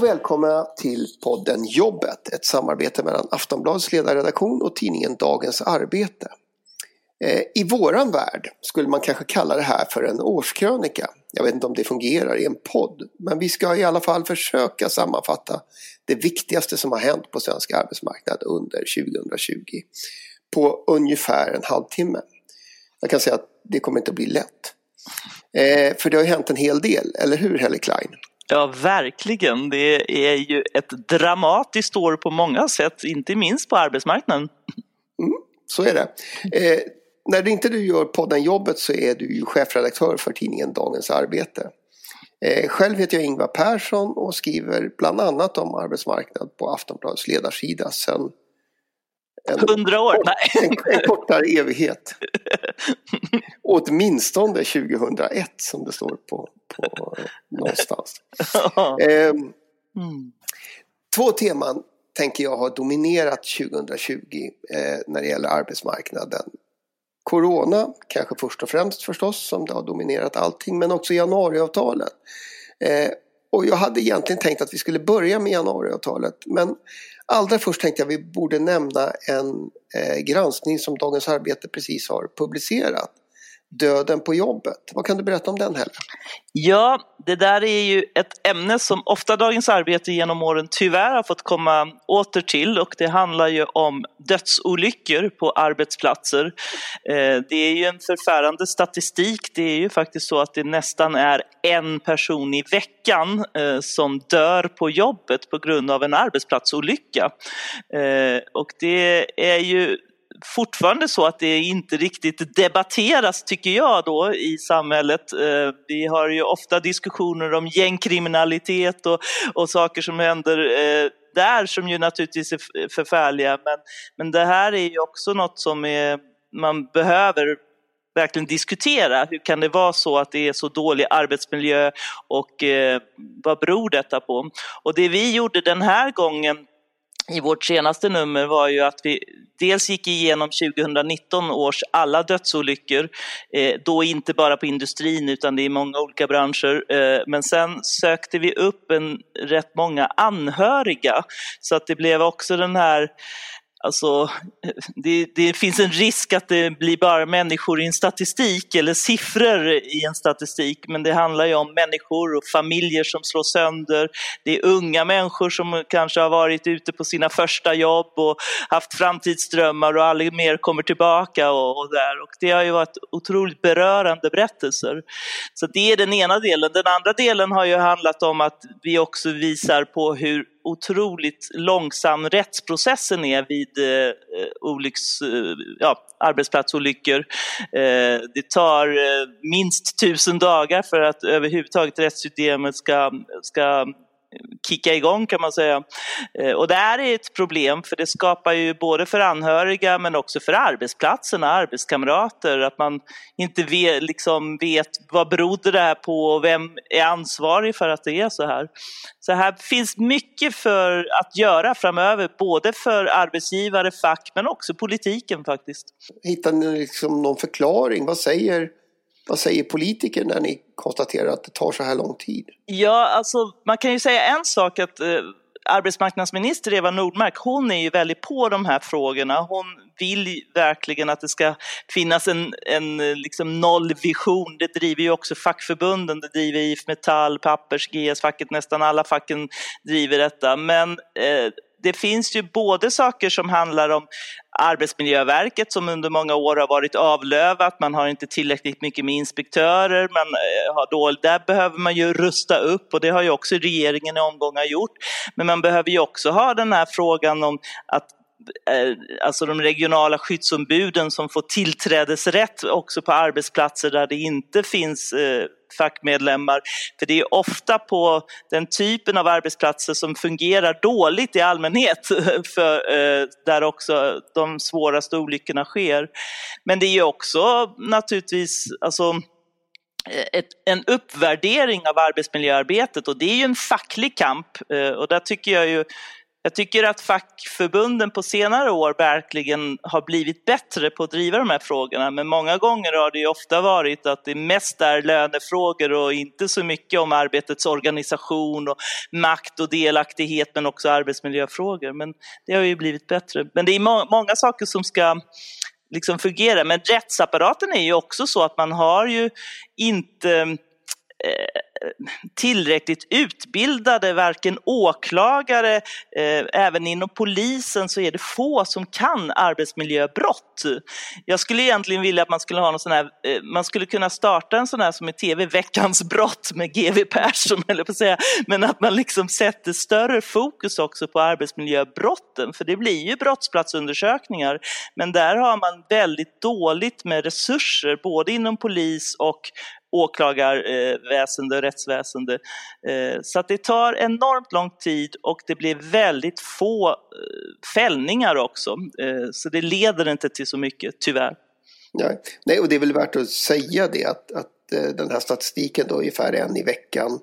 och välkomna till podden Jobbet, ett samarbete mellan Aftonbladets ledarredaktion och tidningen Dagens Arbete. Eh, I våran värld skulle man kanske kalla det här för en årskrönika. Jag vet inte om det fungerar i en podd, men vi ska i alla fall försöka sammanfatta det viktigaste som har hänt på svensk arbetsmarknad under 2020 på ungefär en halvtimme. Jag kan säga att det kommer inte att bli lätt. Eh, för det har ju hänt en hel del, eller hur Helle Klein? Ja, verkligen. Det är ju ett dramatiskt år på många sätt, inte minst på arbetsmarknaden. Mm, så är det. Eh, när inte du gör podden Jobbet så är du ju chefredaktör för tidningen Dagens Arbete. Eh, själv heter jag Ingvar Persson och skriver bland annat om arbetsmarknad på Aftonbladets ledarsida sedan Hundra år? Nej. En, en kortare evighet. Åtminstone 2001 som det står på, på någonstans. Eh, mm. Två teman tänker jag har dominerat 2020 eh, när det gäller arbetsmarknaden. Corona, kanske först och främst förstås, som det har dominerat allting, men också januariavtalet. Eh, och jag hade egentligen tänkt att vi skulle börja med januariavtalet, men allra först tänkte jag att vi borde nämna en eh, granskning som Dagens Arbete precis har publicerat döden på jobbet. Vad kan du berätta om den Helle? Ja, det där är ju ett ämne som ofta Dagens Arbete genom åren tyvärr har fått komma åter till och det handlar ju om dödsolyckor på arbetsplatser. Eh, det är ju en förfärande statistik. Det är ju faktiskt så att det nästan är en person i veckan eh, som dör på jobbet på grund av en arbetsplatsolycka. Eh, och det är ju fortfarande så att det inte riktigt debatteras, tycker jag, då i samhället. Eh, vi har ju ofta diskussioner om gängkriminalitet och, och saker som händer eh, där som ju naturligtvis är förfärliga. Men, men det här är ju också något som är, man behöver verkligen diskutera. Hur kan det vara så att det är så dålig arbetsmiljö och eh, vad beror detta på? Och det vi gjorde den här gången i vårt senaste nummer var ju att vi dels gick igenom 2019 års alla dödsolyckor, eh, då inte bara på industrin utan det är många olika branscher. Eh, men sen sökte vi upp en, rätt många anhöriga så att det blev också den här Alltså, det, det, finns en risk att det blir bara människor i en statistik eller siffror i en statistik, men det handlar ju om människor och familjer som slås sönder. Det är unga människor som kanske har varit ute på sina första jobb och haft framtidsdrömmar och aldrig mer kommer tillbaka och, och där. Och det har ju varit otroligt berörande berättelser. Så det är den ena delen. Den andra delen har ju handlat om att vi också visar på hur otroligt långsam rättsprocessen är vid eh, eh, olycks, eh, ja, arbetsplatsolyckor. Eh, det tar eh, minst tusen dagar för att överhuvudtaget rättssystemet ska, ska kicka igång kan man säga. Eh, och det här är ett problem för det skapar ju både för anhöriga men också för arbetsplatserna, arbetskamrater, att man inte vet, liksom vet vad berodde det här på och vem är ansvarig för att det är så här. Så här finns mycket för att göra framöver, både för arbetsgivare, fack men också politiken faktiskt. Hittar ni liksom någon förklaring? Vad säger vad säger politiker när ni konstaterar att det tar så här lång tid? Ja, alltså man kan ju säga en sak att eh, arbetsmarknadsminister Eva Nordmark, hon är ju väldigt på de här frågorna. Hon vill verkligen att det ska finnas en, en eh, liksom nollvision. Det driver ju också fackförbunden, det driver IF Metall, Pappers, GS-facket, nästan alla facken driver detta. Men eh, det finns ju både saker som handlar om Arbetsmiljöverket som under många år har varit avlövat, man har inte tillräckligt mycket med inspektörer, man eh, har då, där behöver man ju rusta upp och det har ju också regeringen i omgångar gjort. Men man behöver ju också ha den här frågan om att Eh, alltså de regionala skyddsombuden som får tillträdesrätt också på arbetsplatser där det inte finns eh, fackmedlemmar. För det är ofta på den typen av arbetsplatser som fungerar dåligt i allmänhet, för, eh, där också de svåraste olyckorna sker. Men det är också naturligtvis, alltså, eh, ett, en uppvärdering av arbetsmiljöarbetet och det är ju en facklig kamp och där tycker jag ju jag tycker att fackförbunden på senare år verkligen har blivit bättre på att driva de här frågorna, men många gånger har det ju ofta varit att det mest är lönefrågor och inte så mycket om arbetets organisation och makt och delaktighet, men också arbetsmiljöfrågor. Men det har ju blivit bättre. Men det är må många saker som ska liksom fungera, men rättsapparaten är ju också så att man har ju inte Eh, tillräckligt utbildade, varken åklagare, eh, även inom polisen så är det få som kan arbetsmiljöbrott. Jag skulle egentligen vilja att man skulle ha någon sån här, eh, man skulle kunna starta en sån här som i tv, Veckans brott med GW Persson, eller på att säga, men att man liksom sätter större fokus också på arbetsmiljöbrotten, för det blir ju brottsplatsundersökningar, men där har man väldigt dåligt med resurser, både inom polis och åklagarväsende, eh, rättsväsende. Eh, så att det tar enormt lång tid och det blir väldigt få eh, fällningar också. Eh, så det leder inte till så mycket, tyvärr. Nej, Nej och det är väl värt att säga det att, att eh, den här statistiken då ungefär en i veckan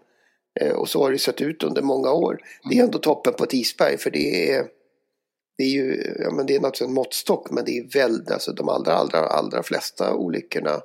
eh, och så har det sett ut under många år. Det är ändå toppen på ett isberg för det är det är ju, ja men det är naturligtvis en måttstock men det är väldigt, alltså de allra, allra, allra flesta olyckorna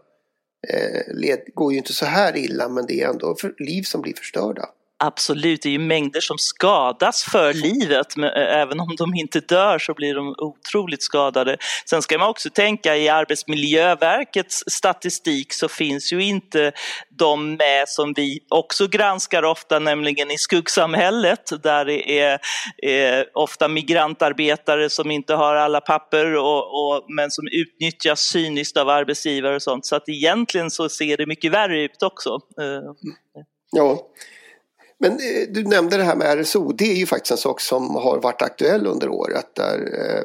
eh, led, går ju inte så här illa men det är ändå för, liv som blir förstörda. Absolut, det är ju mängder som skadas för livet, men även om de inte dör så blir de otroligt skadade. Sen ska man också tänka i Arbetsmiljöverkets statistik så finns ju inte de med som vi också granskar ofta, nämligen i skuggsamhället där det är, är ofta migrantarbetare som inte har alla papper och, och, men som utnyttjas cyniskt av arbetsgivare och sånt. Så att egentligen så ser det mycket värre ut också. Ja, men eh, du nämnde det här med RSO. Det är ju faktiskt en sak som har varit aktuell under året. Där eh,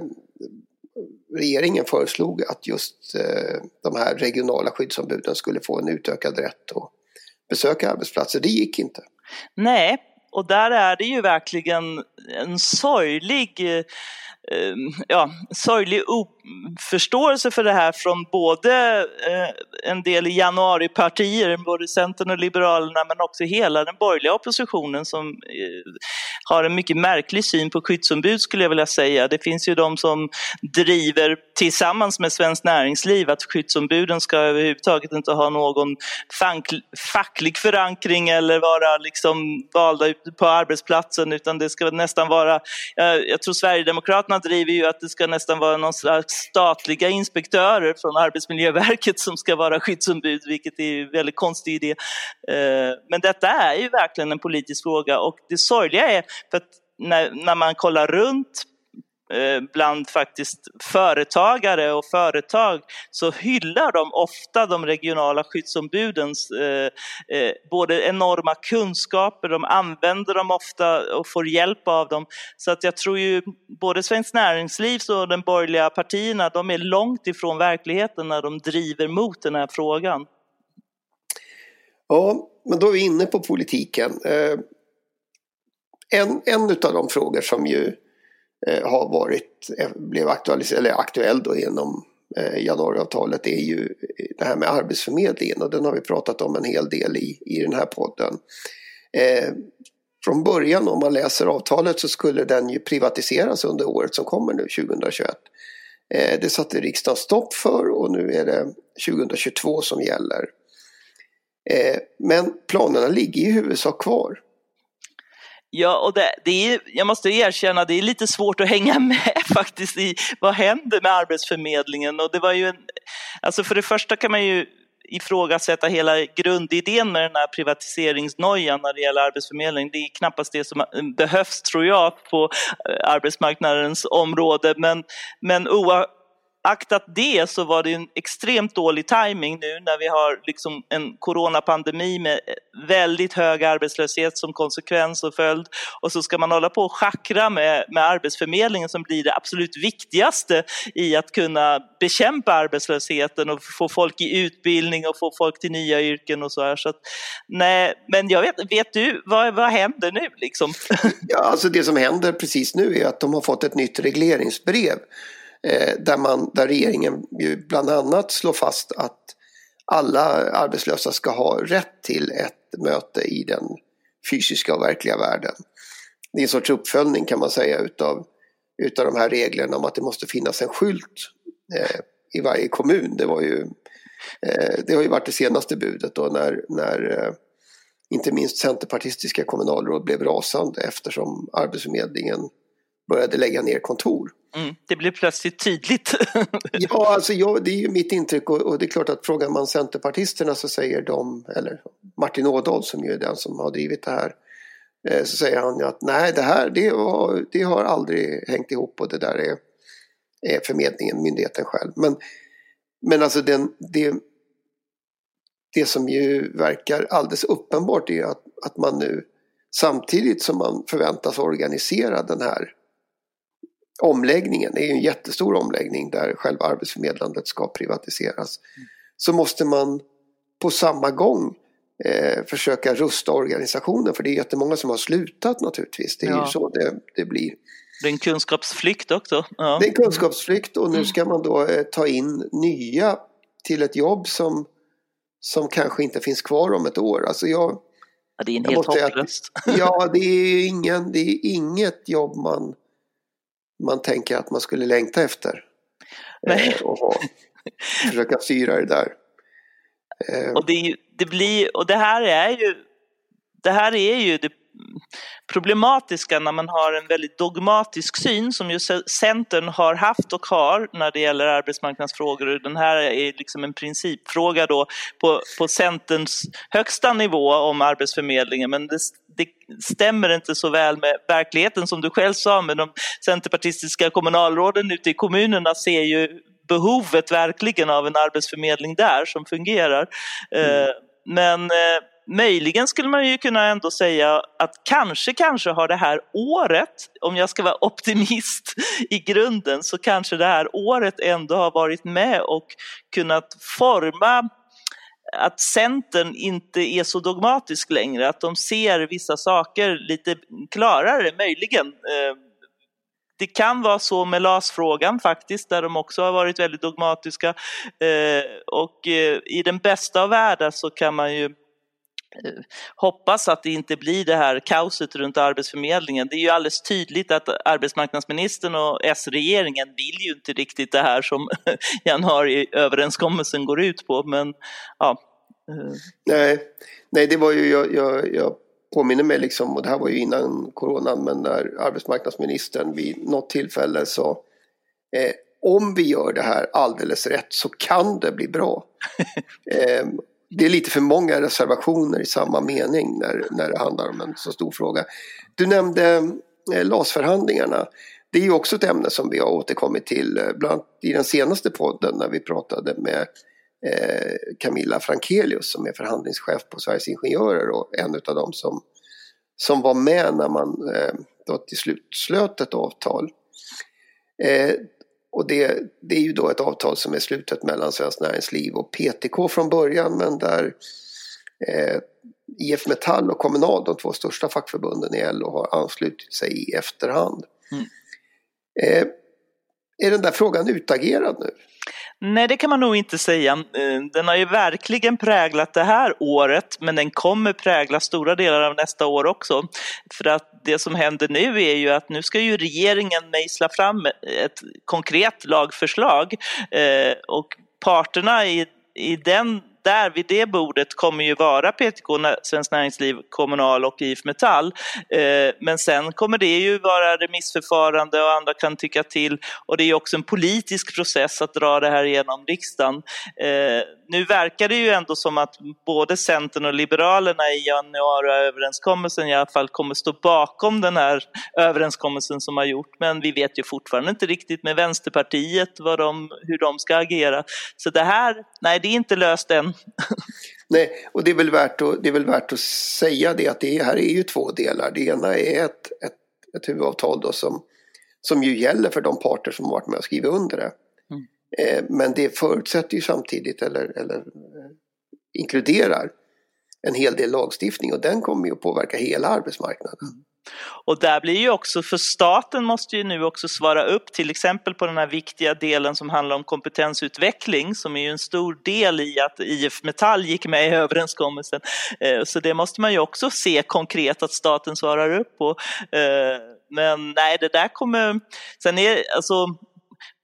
regeringen föreslog att just eh, de här regionala skyddsombuden skulle få en utökad rätt att besöka arbetsplatser. Det gick inte. Nej, och där är det ju verkligen en sorglig ja, sorglig förståelse för det här från både eh, en del i januaripartier, både Centern och Liberalerna, men också hela den borgerliga oppositionen som eh, har en mycket märklig syn på skyddsombud skulle jag vilja säga. Det finns ju de som driver tillsammans med Svenskt Näringsliv att skyddsombuden ska överhuvudtaget inte ha någon facklig förankring eller vara liksom valda på arbetsplatsen utan det ska nästan vara, eh, jag tror Sverigedemokraterna driver ju att det ska nästan vara någon slags statliga inspektörer från Arbetsmiljöverket som ska vara skyddsombud, vilket är en väldigt konstig idé. Eh, men detta är ju verkligen en politisk fråga och det sorgliga är för att när, när man kollar runt Eh, bland faktiskt företagare och företag så hyllar de ofta de regionala skyddsombudens eh, eh, både enorma kunskaper, de använder dem ofta och får hjälp av dem. Så att jag tror ju både Svenskt Näringsliv och de borgerliga partierna, de är långt ifrån verkligheten när de driver mot den här frågan. Ja, men då är vi inne på politiken. Eh, en, en av de frågor som ju Eh, har varit, eh, blev aktualiserad, eller aktuell då genom eh, januariavtalet är ju det här med Arbetsförmedlingen och den har vi pratat om en hel del i, i den här podden. Eh, från början om man läser avtalet så skulle den ju privatiseras under året som kommer nu 2021. Eh, det satte riksdagen stopp för och nu är det 2022 som gäller. Eh, men planerna ligger i huvudsak kvar. Ja, och det, det är, jag måste erkänna, det är lite svårt att hänga med faktiskt i vad händer med Arbetsförmedlingen. Och det var ju en, alltså för det första kan man ju ifrågasätta hela grundidén med den här privatiseringsnojan när det gäller Arbetsförmedlingen. Det är knappast det som behövs, tror jag, på eh, arbetsmarknadens område. Men, men aktat det så var det en extremt dålig timing nu när vi har liksom en coronapandemi med väldigt hög arbetslöshet som konsekvens och följd. Och så ska man hålla på och schackra med, med Arbetsförmedlingen som blir det absolut viktigaste i att kunna bekämpa arbetslösheten och få folk i utbildning och få folk till nya yrken och så här. Så att, nej, men jag vet, vet du, vad, vad händer nu liksom? Ja, alltså det som händer precis nu är att de har fått ett nytt regleringsbrev Eh, där, man, där regeringen ju bland annat slår fast att alla arbetslösa ska ha rätt till ett möte i den fysiska och verkliga världen. det är en sorts uppföljning kan man säga utav, utav de här reglerna om att det måste finnas en skylt eh, i varje kommun. Det, var ju, eh, det har ju varit det senaste budet då när, när eh, inte minst centerpartistiska kommunalråd blev rasande eftersom Arbetsförmedlingen började lägga ner kontor. Mm, det blev plötsligt tydligt. ja, alltså jag, det är ju mitt intryck och, och, det är klart att frågar man centerpartisterna så säger de, eller Martin Ådahl som ju är den som har drivit det här, eh, så säger han ju att nej det här det, var, det har aldrig hängt ihop och det där är, är förmedlingen, myndigheten själv. Men, men alltså den, det, det som ju verkar alldeles uppenbart är att, att man nu samtidigt som man förväntas organisera den här omläggningen, det är ju en jättestor omläggning där själva arbetsförmedlandet ska privatiseras, mm. så måste man på samma gång eh, försöka rusta organisationen för det är jättemånga som har slutat naturligtvis. Det är ja. ju så det, det blir. Det är en kunskapsflykt också. Ja. Det är en kunskapsflykt och nu ska man då eh, ta in nya till ett jobb som, som kanske inte finns kvar om ett år. Alltså jag, ja, det är en helt hopplöst. Ja, det är, ingen, det är inget jobb man man tänker att man skulle längta efter. Eh, och ha, försöka styra det där. Eh. Och det, det, blir, och det här är ju det här är ju det problematiska när man har en väldigt dogmatisk syn som ju Centern har haft och har när det gäller arbetsmarknadsfrågor. Den här är liksom en principfråga då på, på Centerns högsta nivå om Arbetsförmedlingen men det, det stämmer inte så väl med verkligheten som du själv sa med de centerpartistiska kommunalråden ute i kommunerna ser ju behovet verkligen av en arbetsförmedling där som fungerar. Mm. Eh, men eh, möjligen skulle man ju kunna ändå säga att kanske, kanske har det här året, om jag ska vara optimist i grunden, så kanske det här året ändå har varit med och kunnat forma att Centern inte är så dogmatisk längre, att de ser vissa saker lite klarare, möjligen. Eh, det kan vara så med LAS-frågan faktiskt, där de också har varit väldigt dogmatiska. Eh, och eh, i den bästa av världar så kan man ju hoppas att det inte blir det här kaoset runt Arbetsförmedlingen. Det är ju alldeles tydligt att arbetsmarknadsministern och S-regeringen vill ju inte riktigt det här som januariöverenskommelsen går ut på. Men, ja. nej, nej, det var ju, jag, jag, jag påminner mig liksom, och det här var ju innan coronan, men när arbetsmarknadsministern vid något tillfälle sa eh, om vi gör det här alldeles rätt så kan det bli bra. eh, det är lite för många reservationer i samma mening när, när det handlar om en så stor fråga. Du nämnde eh, LAS-förhandlingarna. Det är ju också ett ämne som vi har återkommit till, eh, bland annat i den senaste podden när vi pratade med eh, Camilla Frankelius som är förhandlingschef på Sveriges Ingenjörer och en av dem som, som var med när man eh, då till slut slöt ett avtal. Eh, och det, det är ju då ett avtal som är slutet mellan Svenskt Näringsliv och PTK från början men där eh, IF Metall och Kommunal, de två största fackförbunden i LO, har anslutit sig i efterhand. Mm. Eh, är den där frågan utagerad nu? Nej, det kan man nog inte säga. Eh, den har ju verkligen präglat det här året, men den kommer prägla stora delar av nästa år också. För att det som händer nu är ju att nu ska ju regeringen mejsla fram ett konkret lagförslag eh, och parterna i, i den där vid det bordet kommer ju vara PTK, Svenskt Näringsliv, Kommunal och IF Metall. Eh, men sen kommer det ju vara remissförfarande och andra kan tycka till och det är också en politisk process att dra det här igenom riksdagen. Eh, nu verkar det ju ändå som att både Centern och Liberalerna i januariöverenskommelsen i alla fall kommer stå bakom den här överenskommelsen som har gjort. Men vi vet ju fortfarande inte riktigt med Vänsterpartiet vad de, hur de ska agera. Så det här, nej det är inte löst än. Nej, och det är väl värt att, det är väl värt att säga det att det här är ju två delar. Det ena är ett, ett, ett huvudavtal då som, som ju gäller för de parter som varit med och skrivit under det. Mm. Eh, men det förutsätter ju samtidigt, eller, eller eh, inkluderar, en hel del lagstiftning och den kommer ju att påverka hela arbetsmarknaden. Mm. Och där blir ju också, för staten måste ju nu också svara upp till exempel på den här viktiga delen som handlar om kompetensutveckling som är ju en stor del i att IF Metall gick med i överenskommelsen. Eh, så det måste man ju också se konkret att staten svarar upp på. Eh, men nej, det där kommer... Sen är alltså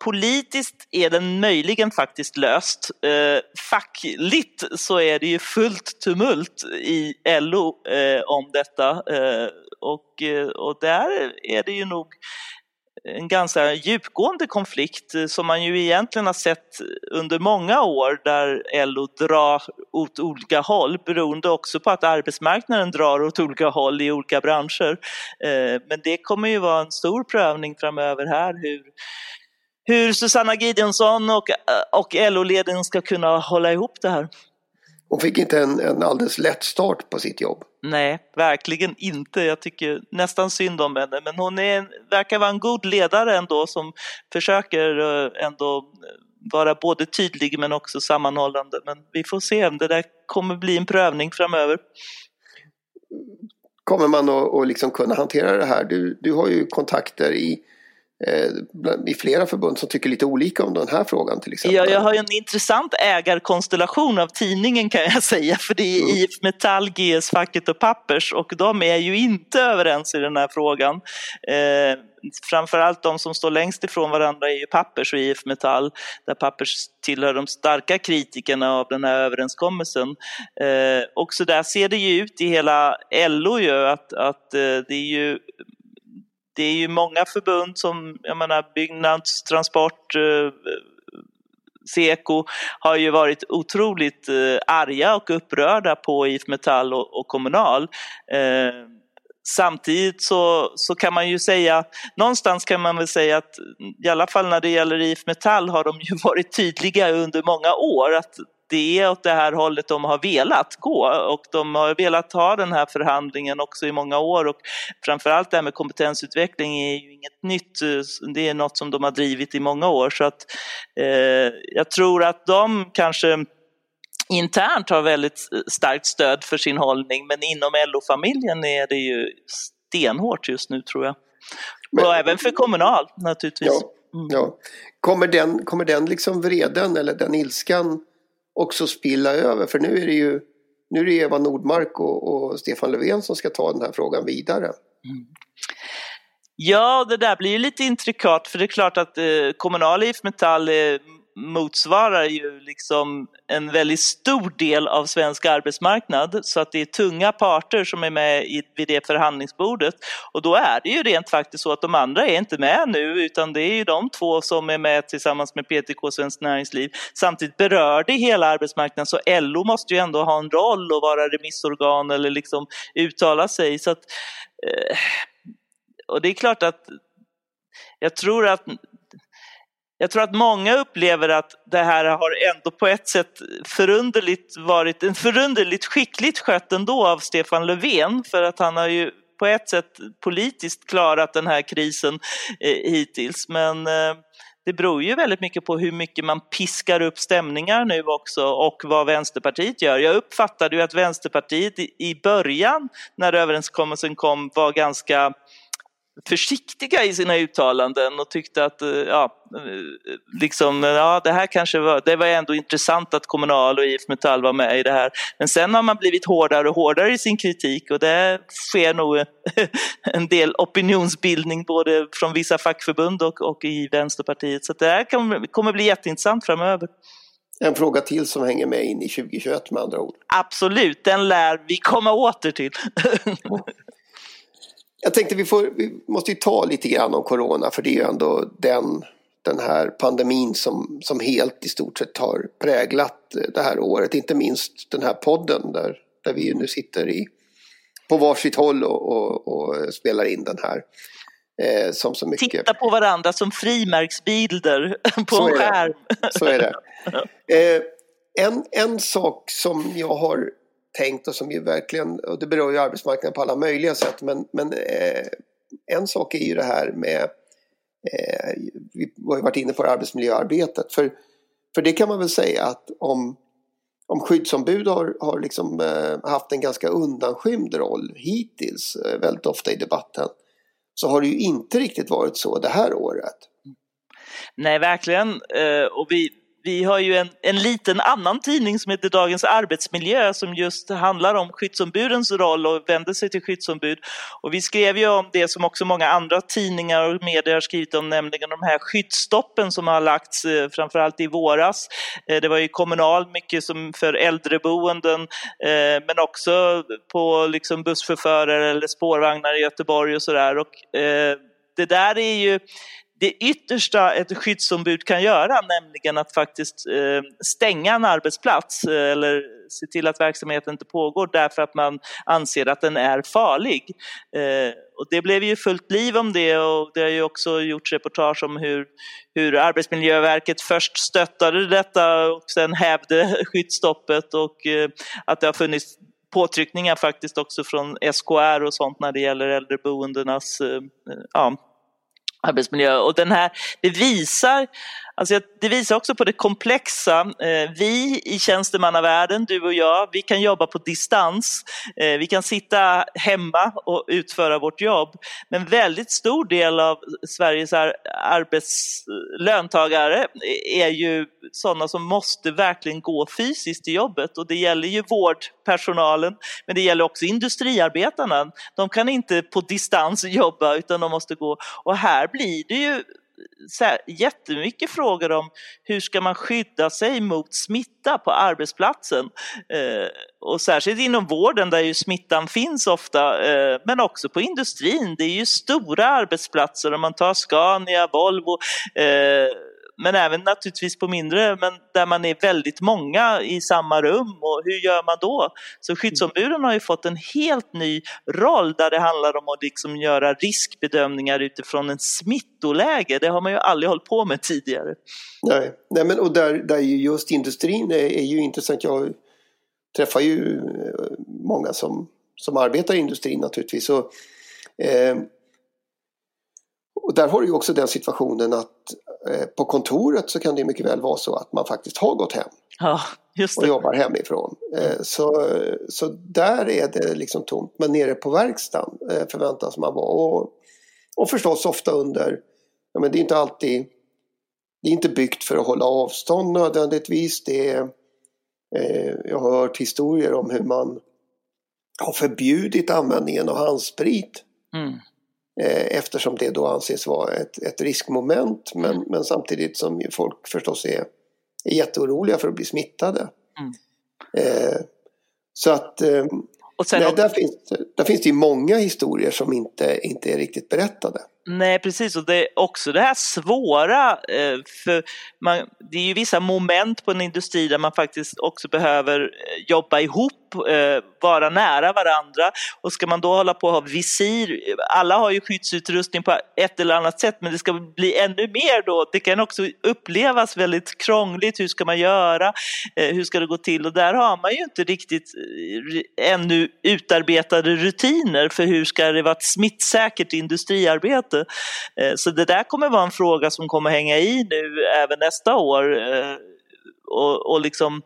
Politiskt är den möjligen faktiskt löst. Eh, fackligt så är det ju fullt tumult i LO eh, om detta eh, och, eh, och där är det ju nog en ganska djupgående konflikt eh, som man ju egentligen har sett under många år där LO drar åt olika håll beroende också på att arbetsmarknaden drar åt olika håll i olika branscher. Eh, men det kommer ju vara en stor prövning framöver här hur, hur Susanna Gideonsson och, och LO-ledningen ska kunna hålla ihop det här. Hon fick inte en, en alldeles lätt start på sitt jobb. Nej, verkligen inte. Jag tycker nästan synd om henne, men hon är, verkar vara en god ledare ändå som försöker eh, ändå vara både tydlig men också sammanhållande. Men vi får se om det där kommer bli en prövning framöver. Kommer man att, liksom kunna hantera det här? Du, du har ju kontakter i Eh, i flera förbund som tycker lite olika om den här frågan till exempel. Ja, jag har en intressant ägarkonstellation av tidningen kan jag säga för det är mm. IF Metall, GS Facket och Pappers och de är ju inte överens i den här frågan. Eh, framförallt de som står längst ifrån varandra är ju Pappers och IF Metall där Pappers tillhör de starka kritikerna av den här överenskommelsen. Eh, och så där ser det ju ut i hela LO ju att, att eh, det är ju det är ju många förbund som, jag menar Byggnads, Transport, eh, Seko har ju varit otroligt eh, arga och upprörda på IF Metall och, och Kommunal. Eh, samtidigt så, så kan man ju säga, någonstans kan man väl säga att i alla fall när det gäller IF Metall har de ju varit tydliga under många år att det är åt det här hållet de har velat gå och de har velat ha den här förhandlingen också i många år och framförallt det här med kompetensutveckling är ju inget nytt, det är något som de har drivit i många år så att eh, jag tror att de kanske internt har väldigt starkt stöd för sin hållning men inom LO-familjen är det ju stenhårt just nu tror jag. Men, och även för Kommunal naturligtvis. Ja, mm. ja. Kommer, den, kommer den liksom vreden eller den ilskan också spilla över. För nu är det ju nu är det Eva Nordmark och, och Stefan Löfven som ska ta den här frågan vidare. Mm. Ja, det där blir ju lite intrikat för det är klart att eh, Kommunal IF Metall eh, motsvarar ju liksom en väldigt stor del av svensk arbetsmarknad så att det är tunga parter som är med i, vid det förhandlingsbordet och då är det ju rent faktiskt så att de andra är inte med nu utan det är ju de två som är med tillsammans med PTK Svenskt Näringsliv. Samtidigt berör det hela arbetsmarknaden så LO måste ju ändå ha en roll och vara remissorgan eller liksom uttala sig så att eh, och det är klart att jag tror att jag tror att många upplever att det här har ändå på ett sätt förunderligt varit en förunderligt skickligt skött ändå av Stefan Löfven för att han har ju på ett sätt politiskt klarat den här krisen eh, hittills men eh, det beror ju väldigt mycket på hur mycket man piskar upp stämningar nu också och vad Vänsterpartiet gör. Jag uppfattade ju att Vänsterpartiet i början när överenskommelsen kom var ganska försiktiga i sina uttalanden och tyckte att eh, ja, eh, liksom, ja, det här kanske var, det var ändå intressant att Kommunal och IF Metall var med i det här. Men sen har man blivit hårdare och hårdare i sin kritik och det sker nog en del opinionsbildning både från vissa fackförbund och, och i Vänsterpartiet. Så det här kommer, kommer bli jätteintressant framöver. En fråga till som hänger med in i 2021 med andra ord. Absolut, den lär vi komma åter till. Jag tänkte vi, får, vi måste ju ta lite grann om corona för det är ju ändå den, den här pandemin som, som helt i stort sett har präglat det här året. Inte minst den här podden där, där vi ju nu sitter i, på varsitt håll och, och, och spelar in den här. Eh, som så mycket. Titta på varandra som frimärksbilder på så en skärm. Så är det. Eh, en, en sak som jag har tänkt och som ju verkligen, och det berör ju arbetsmarknaden på alla möjliga sätt, men, men eh, en sak är ju det här med, eh, vi har ju varit inne på arbetsmiljöarbetet, för, för det kan man väl säga att om, om skyddsombud har, har liksom, eh, haft en ganska undanskymd roll hittills, eh, väldigt ofta i debatten, så har det ju inte riktigt varit så det här året. Nej, verkligen. Eh, och vi, vi har ju en, en liten annan tidning som heter Dagens Arbetsmiljö som just handlar om skyddsombudens roll och vänder sig till skyddsombud. Och vi skrev ju om det som också många andra tidningar och medier har skrivit om, nämligen de här skyddsstoppen som har lagts eh, framförallt i våras. Eh, det var ju kommunal mycket som för äldreboenden eh, men också på liksom busschaufförer eller spårvagnar i Göteborg och sådär. Och det där är ju det yttersta ett skyddsombud kan göra, nämligen att faktiskt eh, stänga en arbetsplats eh, eller se till att verksamheten inte pågår därför att man anser att den är farlig. Eh, och det blev ju fullt liv om det och det har ju också gjorts reportage om hur, hur Arbetsmiljöverket först stöttade detta och sen hävde skyddsstoppet och att det har funnits påtryckningar faktiskt också från SKR och sånt när det gäller äldreboendenas ja, arbetsmiljö. Och den här, det visar Alltså det visar också på det komplexa. Eh, vi i tjänstemannavärlden, du och jag, vi kan jobba på distans. Eh, vi kan sitta hemma och utföra vårt jobb. Men väldigt stor del av Sveriges arbetslöntagare är ju sådana som måste verkligen gå fysiskt till jobbet. Och det gäller ju vårdpersonalen, men det gäller också industriarbetarna. De kan inte på distans jobba utan de måste gå. Och här blir det ju så här, jättemycket frågor om hur ska man skydda sig mot smitta på arbetsplatsen. Eh, och särskilt inom vården där ju smittan finns ofta, eh, men också på industrin. Det är ju stora arbetsplatser om man tar Scania, Volvo, eh, men även naturligtvis på mindre, men där man är väldigt många i samma rum och hur gör man då? Så skyddsombuden har ju fått en helt ny roll där det handlar om att liksom göra riskbedömningar utifrån en smittoläge. Det har man ju aldrig hållit på med tidigare. Nej, Nej men och där, där just industrin är, är ju intressant. Jag träffar ju eh, många som, som arbetar i industrin naturligtvis. Och, eh, och där har du ju också den situationen att eh, på kontoret så kan det mycket väl vara så att man faktiskt har gått hem. Ja, och jobbar hemifrån. Eh, så, så där är det liksom tomt. Men nere på verkstaden eh, förväntas man vara. Och, och förstås ofta under, ja men det är inte alltid, det är inte byggt för att hålla avstånd nödvändigtvis. Det är, eh, jag har hört historier om hur man har förbjudit användningen av handsprit. Mm. Eh, eftersom det då anses vara ett, ett riskmoment men, mm. men samtidigt som folk förstås är, är jätteoroliga för att bli smittade. Mm. Eh, så att eh, nej, där, finns, där finns det ju många historier som inte, inte är riktigt berättade. Nej precis. Och det är också det här svåra, eh, för man, det är ju vissa moment på en industri där man faktiskt också behöver eh, jobba ihop, eh, vara nära varandra. Och ska man då hålla på att ha visir, alla har ju skyddsutrustning på ett eller annat sätt men det ska bli ännu mer då, det kan också upplevas väldigt krångligt, hur ska man göra, hur ska det gå till? Och där har man ju inte riktigt ännu utarbetade rutiner för hur ska det vara ett smittsäkert industriarbete inte. Eh, så det där kommer vara en fråga som kommer hänga i nu även nästa år eh, och, och liksom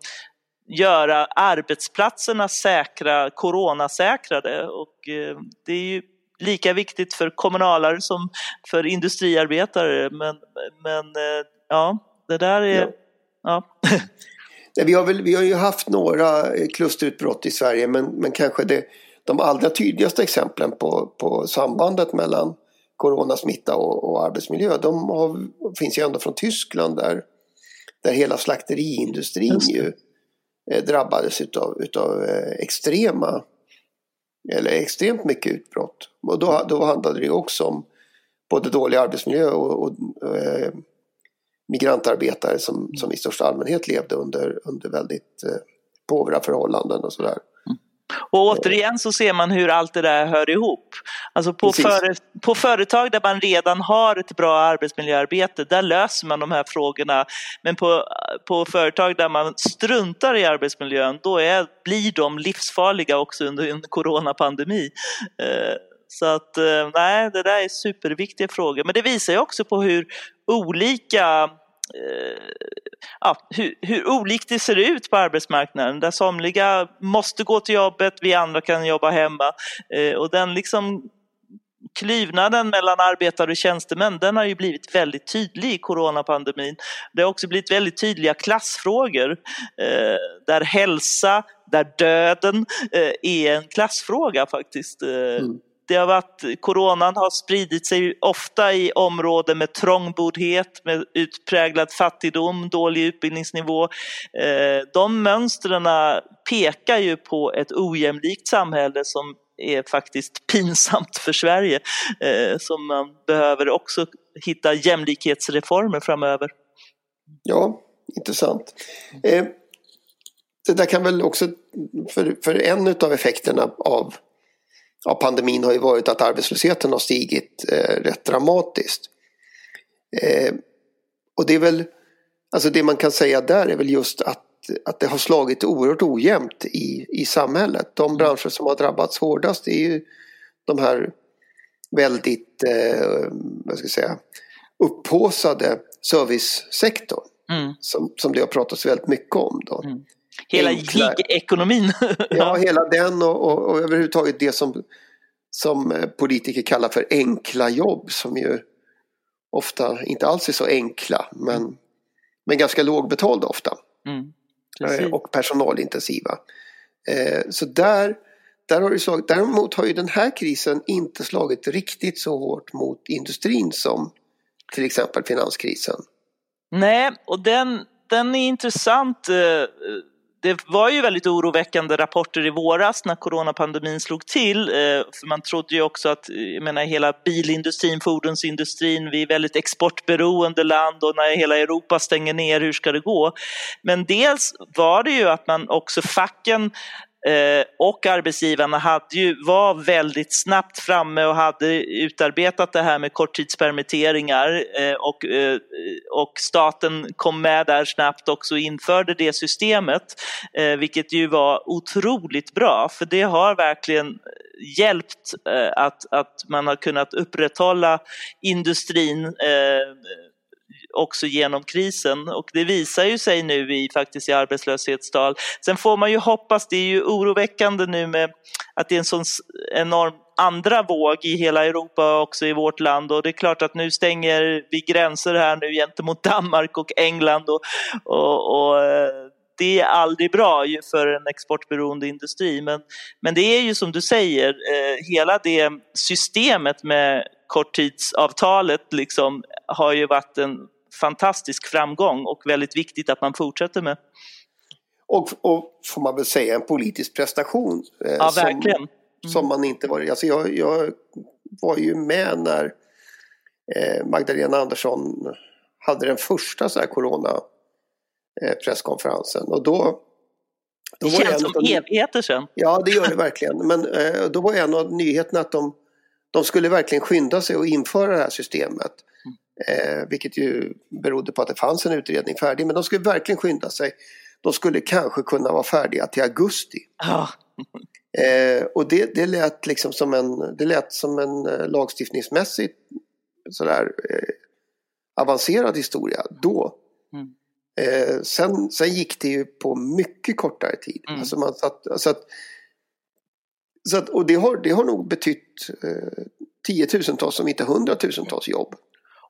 göra arbetsplatserna säkra, coronasäkrade och eh, det är ju lika viktigt för kommunalare som för industriarbetare men, men ja, det där är... Ja. ja. vi, har väl, vi har ju haft några klusterutbrott i Sverige men, men kanske det, de allra tydligaste exemplen på, på sambandet mellan coronasmitta och, och arbetsmiljö, de har, finns ju ändå från Tyskland där, där hela slakteriindustrin ju eh, drabbades utav, utav eh, extrema eller extremt mycket utbrott. Och då, då handlade det också om både dålig arbetsmiljö och, och eh, migrantarbetare som, som i största allmänhet levde under, under väldigt eh, påvra förhållanden och sådär. Och återigen så ser man hur allt det där hör ihop. Alltså på, före, på företag där man redan har ett bra arbetsmiljöarbete, där löser man de här frågorna. Men på, på företag där man struntar i arbetsmiljön, då är, blir de livsfarliga också under en coronapandemi. Eh, så att eh, nej, det där är superviktiga frågor. Men det visar ju också på hur olika eh, ja, hur, hur olikt det ser ut på arbetsmarknaden där somliga måste gå till jobbet, vi andra kan jobba hemma eh, och den liksom klyvnaden mellan arbetare och tjänstemän den har ju blivit väldigt tydlig i coronapandemin. Det har också blivit väldigt tydliga klassfrågor eh, där hälsa, där döden eh, är en klassfråga faktiskt. Eh, mm. Det har varit, coronan har spridit sig ofta i områden med trångboddhet, med utpräglad fattigdom, dålig utbildningsnivå. Eh, de mönstren pekar ju på ett ojämlikt samhälle som är faktiskt pinsamt för Sverige, eh, som man behöver också hitta jämlikhetsreformer framöver. Ja, intressant. Eh, det där kan väl också, för, för en av effekterna av, av pandemin har ju varit att arbetslösheten har stigit eh, rätt dramatiskt. Eh, och det är väl, alltså det man kan säga där är väl just att att det har slagit oerhört ojämnt i, i samhället. De mm. branscher som har drabbats hårdast är ju de här väldigt, eh, vad ska jag säga, upphåsade servicesektorn. Mm. Som, som det har pratats väldigt mycket om. Då. Mm. Hela gig-ekonomin. ja, hela den och, och, och överhuvudtaget det som, som eh, politiker kallar för enkla jobb som ju ofta inte alls är så enkla men, men ganska lågbetalda ofta. Mm. Eh, och personalintensiva. Eh, så där, där har det slagit, däremot har ju den här krisen inte slagit riktigt så hårt mot industrin som till exempel finanskrisen. Nej, och den, den är intressant det var ju väldigt oroväckande rapporter i våras när coronapandemin slog till. Eh, för man trodde ju också att, eh, jag menar hela bilindustrin, fordonsindustrin, vi är väldigt exportberoende land och när hela Europa stänger ner, hur ska det gå? Men dels var det ju att man också facken Eh, och arbetsgivarna hade ju, var väldigt snabbt framme och hade utarbetat det här med korttidspermitteringar eh, och, eh, och staten kom med där snabbt också och införde det systemet, vilket ju var otroligt bra för det har verkligen hjälpt att, att man har kunnat upprätthålla industrin också genom krisen och det visar ju sig nu i, faktiskt i arbetslöshetstal. Sen får man ju hoppas, det är ju oroväckande nu med att det är en sån enorm andra våg i hela Europa och också i vårt land och det är klart att nu stänger vi gränser här nu gentemot Danmark och England och, och, och eh, det är aldrig bra för en exportberoende industri. Men, men det är ju som du säger, eh, hela det systemet med korttidsavtalet liksom har ju varit en fantastisk framgång och väldigt viktigt att man fortsätter med. Och, och får man väl säga en politisk prestation. Eh, ja, som, verkligen. Mm. Som man inte var, alltså jag, jag var ju med när eh, Magdalena Andersson hade den första så här corona eh, presskonferensen och då det känns som evigheter sedan. Ja, det gör det verkligen. Men eh, då var en av nyheterna att de, de skulle verkligen skynda sig att införa det här systemet. Eh, vilket ju berodde på att det fanns en utredning färdig. Men de skulle verkligen skynda sig. De skulle kanske kunna vara färdiga till augusti. Ah. Eh, och det, det, lät liksom som en, det lät som en eh, lagstiftningsmässigt sådär eh, avancerad historia då. Mm. Eh, sen, sen gick det ju på mycket kortare tid. Mm. Alltså man satt, så att, så att, och det har, det har nog betytt eh, tiotusentals, om inte hundratusentals jobb.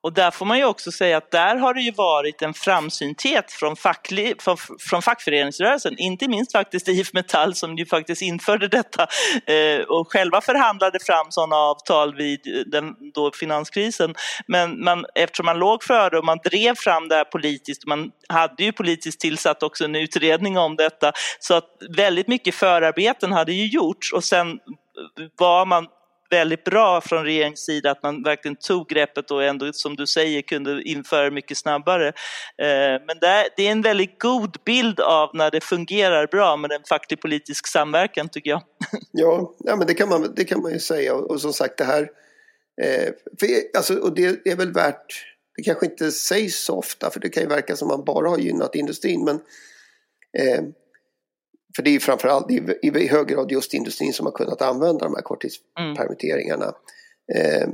Och där får man ju också säga att där har det ju varit en framsynthet från, facklig, från, från fackföreningsrörelsen, inte minst faktiskt IF Metall som ju faktiskt införde detta eh, och själva förhandlade fram sådana avtal vid eh, den då finanskrisen. Men man, eftersom man låg före och man drev fram det här politiskt, man hade ju politiskt tillsatt också en utredning om detta, så att väldigt mycket förarbeten hade ju gjorts och sen eh, var man väldigt bra från regeringens sida att man verkligen tog greppet och ändå som du säger kunde införa mycket snabbare. Eh, men det är en väldigt god bild av när det fungerar bra med en facklig politisk samverkan tycker jag. Ja, ja men det kan man, det kan man ju säga och, som sagt det här eh, för, alltså, och det är väl värt det kanske inte sägs så ofta för det kan ju verka som man bara har gynnat industrin men eh, för det är ju framförallt i, i hög grad just industrin som har kunnat använda de här korttidspermitteringarna. Mm. Eh,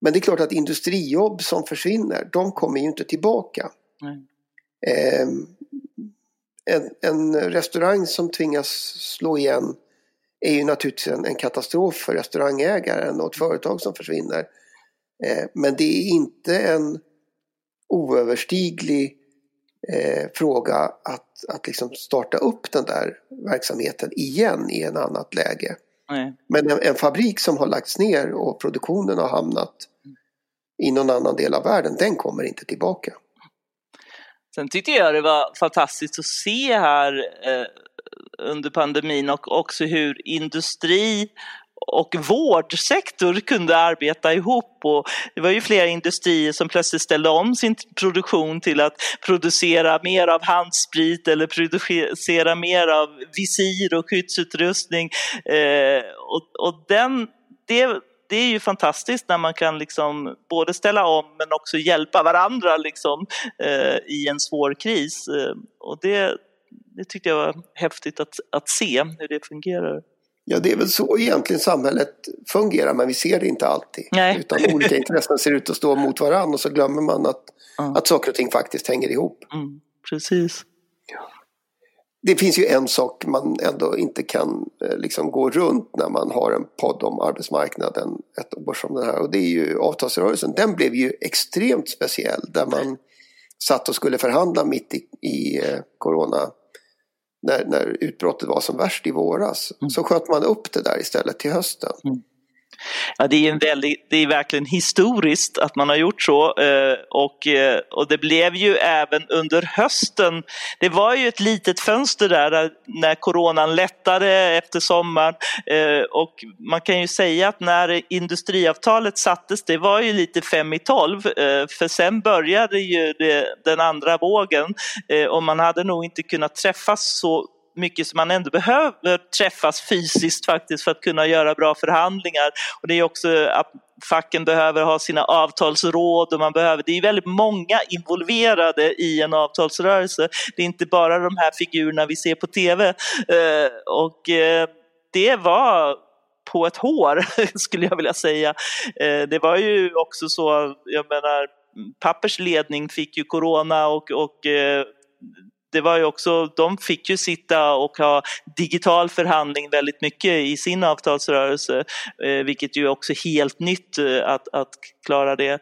men det är klart att industrijobb som försvinner, de kommer ju inte tillbaka. Mm. Eh, en, en, restaurang som tvingas slå igen är ju naturligtvis en, en katastrof för restaurangägaren och ett företag som försvinner. Eh, men det är inte en oöverstiglig eh, fråga att, att liksom starta upp den där verksamheten igen i en annat läge. Nej. Men en, en, fabrik som har lagts ner och produktionen har hamnat i någon annan del av världen, den kommer inte tillbaka. Sen tyckte jag det var fantastiskt att se här eh, under pandemin och också hur industri och vårdsektor kunde arbeta ihop. Och det var ju flera industrier som plötsligt ställde om sin produktion till att producera mer av handsprit eller producera mer av visir och skyddsutrustning. Eh, och, och den, det, det är ju fantastiskt när man kan liksom både ställa om men också hjälpa varandra liksom, eh, i en svår kris. Eh, och det, det tyckte jag var häftigt att, att se hur det fungerar. Ja, det är väl så egentligen samhället fungerar, men vi ser det inte alltid. Nej. Utan olika intressen ser ut att stå mot varandra och så glömmer man att, mm. att saker och ting faktiskt hänger ihop. Mm, precis. Ja. Det finns ju en sak man ändå inte kan eh, liksom gå runt när man har en podd om arbetsmarknaden ett år som den här och det är ju avtalsrörelsen. Den blev ju extremt speciell där man satt och skulle förhandla mitt i, i eh, corona när, när utbrottet var som värst i våras. Mm. Så sköt man upp det där istället till hösten. Mm. Ja, det är, en väldigt, det är verkligen historiskt att man har gjort så eh, och, eh, och det blev ju även under hösten. Det var ju ett litet fönster där eh, när coronan lättade efter sommaren och man kan ju säga att när industriavtalet sattes, det var ju lite fem i tolv för sen började ju det, den andra vågen och man hade nog inte kunnat träffas så mycket som man ändå behöver träffas fysiskt faktiskt för att kunna göra bra förhandlingar. Och det är också att facken behöver ha sina avtalsråd och man behöver, det är väldigt många involverade i en avtalsrörelse. Det är inte bara de här figurerna vi ser på tv. Eh, och eh, det var på ett hår skulle jag vilja säga. Eh, det var ju också så, jag menar, Pappers ledning fick ju corona och, och det var ju också, de fick ju sitta och ha digital förhandling väldigt mycket i sin avtalsrörelse, eh, vilket ju också är helt nytt eh, att, att klara det.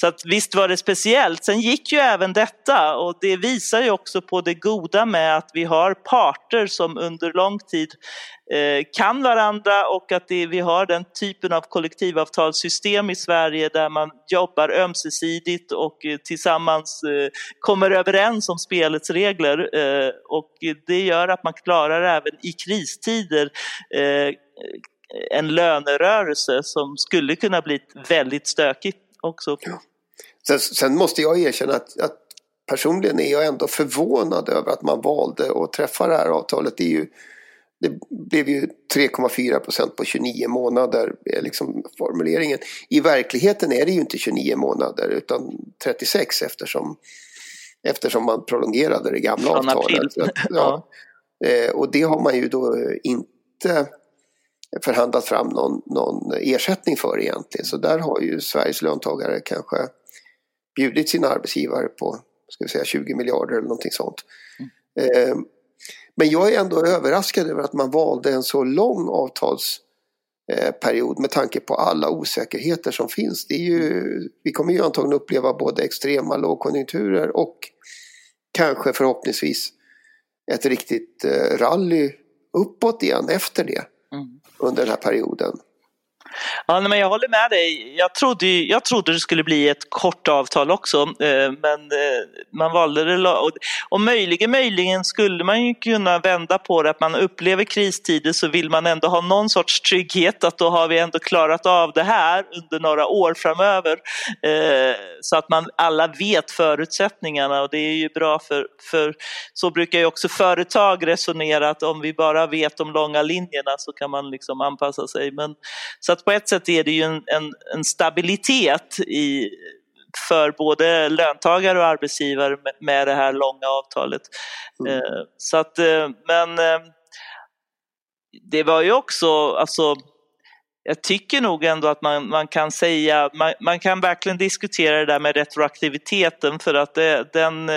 Så att visst var det speciellt. Sen gick ju även detta och det visar ju också på det goda med att vi har parter som under lång tid eh, kan varandra och att det, vi har den typen av kollektivavtalssystem i Sverige där man jobbar ömsesidigt och eh, tillsammans eh, kommer överens om spelets regler eh, och det gör att man klarar även i kristider eh, en lönerörelse som skulle kunna bli väldigt stökigt också. Ja. Sen, sen, måste jag erkänna att, att, personligen är jag ändå förvånad över att man valde att träffa det här avtalet. Det, är ju, det blev ju 3,4 procent på 29 månader, är liksom formuleringen. I verkligheten är det ju inte 29 månader utan 36 eftersom, eftersom man prolongerade det gamla Från avtalet. April. ja. Eh, och det har man ju då inte förhandlat fram någon, någon ersättning för egentligen. Så där har ju Sveriges löntagare kanske bjudit sina arbetsgivare på ska vi säga, 20 miljarder eller någonting sånt. Mm. Eh, men jag är ändå överraskad över att man valde en så lång avtalsperiod med tanke på alla osäkerheter som finns. Det är ju, vi kommer ju antagligen uppleva både extrema lågkonjunkturer och kanske förhoppningsvis ett riktigt eh, rally uppåt igen efter det under den här perioden. Ja, men jag håller med dig. Jag trodde, jag trodde det skulle bli ett kort avtal också, eh, men eh, man valde det. Och möjligen, möjligen skulle man ju kunna vända på det, att man upplever kristider så vill man ändå ha någon sorts trygghet, att då har vi ändå klarat av det här under några år framöver. Eh, så att man alla vet förutsättningarna och det är ju bra för, för så brukar ju också företag resonera, att om vi bara vet de långa linjerna så kan man liksom anpassa sig. Men, så att på ett sätt är det ju en, en, en stabilitet i, för både löntagare och arbetsgivare med, med det här långa avtalet. Mm. Eh, så att, eh, men eh, det var ju också, alltså, jag tycker nog ändå att man, man kan säga, man, man kan verkligen diskutera det där med retroaktiviteten för att det, den,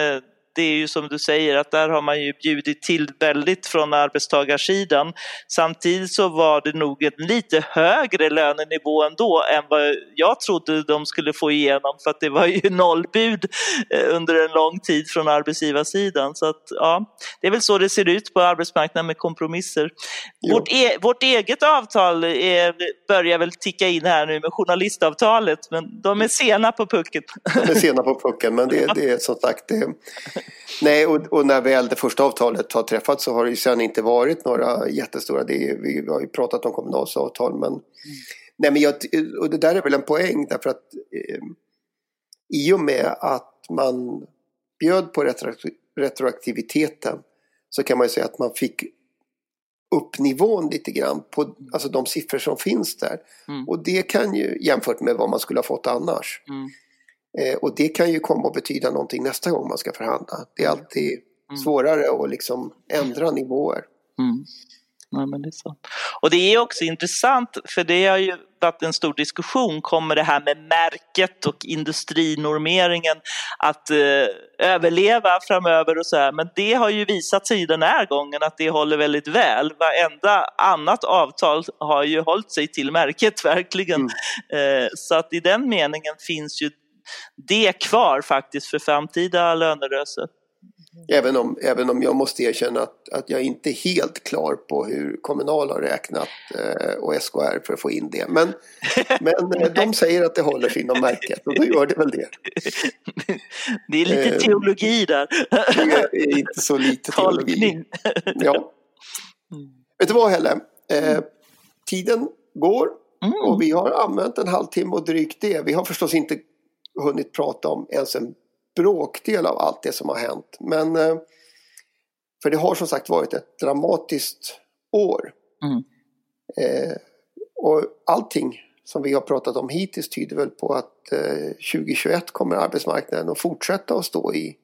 det är ju som du säger att där har man ju bjudit till väldigt från arbetstagarsidan. Samtidigt så var det nog en lite högre lönenivå ändå än vad jag trodde de skulle få igenom för att det var ju nollbud eh, under en lång tid från arbetsgivarsidan. Så att, ja, det är väl så det ser ut på arbetsmarknaden med kompromisser. Vårt, e vårt, eget avtal är, börjar väl ticka in här nu med journalistavtalet men de är sena på pucken. De är sena på pucken men det, det är som sagt det, Nej och, och, när väl det första avtalet har träffats så har det ju sedan inte varit några jättestora, det är, vi har ju pratat om kommunalsavtal men mm. Nej men jag, och det där är väl en poäng därför att eh, i och med att man bjöd på retroaktiviteten så kan man ju säga att man fick upp nivån lite grann på alltså de siffror som finns där. Mm. Och det kan ju jämfört med vad man skulle ha fått annars. Mm. Eh, och det kan ju komma att betyda någonting nästa gång man ska förhandla. Det är alltid mm. svårare att liksom ändra nivåer. Mm. Ja, men det är så. Och det är också intressant, för det har ju varit en stor diskussion, kommer det här med märket och industrinormeringen att eh, överleva framöver och så här. Men det har ju visat sig den här gången att det håller väldigt väl. Varenda annat avtal har ju hållit sig till märket verkligen. Mm. Eh, så att i den meningen finns ju det kvar faktiskt för framtida lönerörelser. Även om, även om jag måste erkänna att, att jag inte är helt klar på hur Kommunal har räknat eh, och SKR för att få in det. Men, men eh, de säger att det håller sig inom märket och då gör det väl det. Det är lite eh, teologi där. Det är inte så lite teologi. Ja. Mm. Vet du vad Helle? Eh, tiden går mm. och vi har använt en halvtimme och drygt det. Vi har förstås inte hunnit prata om ens en bråkdel av allt det som har hänt. Men eh, för det har som sagt varit ett dramatiskt år. Mm. Eh, och allting som vi har pratat om hittills tyder väl på att eh, 2021 kommer arbetsmarknaden att fortsätta att stå i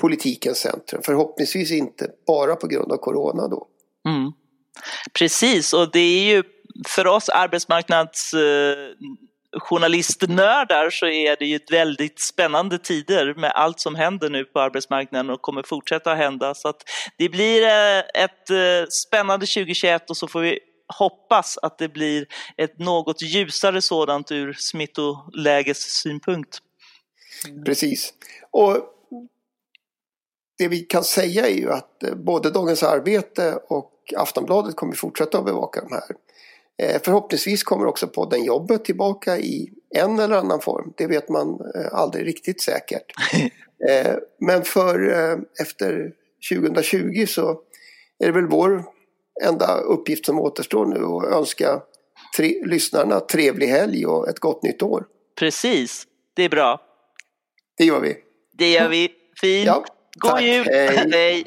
politikens centrum. Förhoppningsvis inte bara på grund av corona då. Mm. Precis, och det är ju för oss arbetsmarknads eh, journalistnördar så är det ju väldigt spännande tider med allt som händer nu på arbetsmarknaden och kommer fortsätta hända. Så att det blir eh, ett eh, spännande 2021 och så får vi hoppas att det blir ett något ljusare sådant ur smittolägessynpunkt. synpunkt. Precis. Och det vi kan säga är ju att eh, både Dagens Arbete och Aftonbladet kommer fortsätta att bevaka de här. Eh, förhoppningsvis kommer också podden Jobbet tillbaka i en eller annan form. Det vet man eh, aldrig riktigt säkert. Eh, men för efter 2020 så är det väl vår enda uppgift som återstår nu att önska tre, lyssnarna trevlig helg och ett gott nytt år. Precis, det är bra. Det gör vi. Det gör vi. Fint. Ja, God jul. Hej. Hej.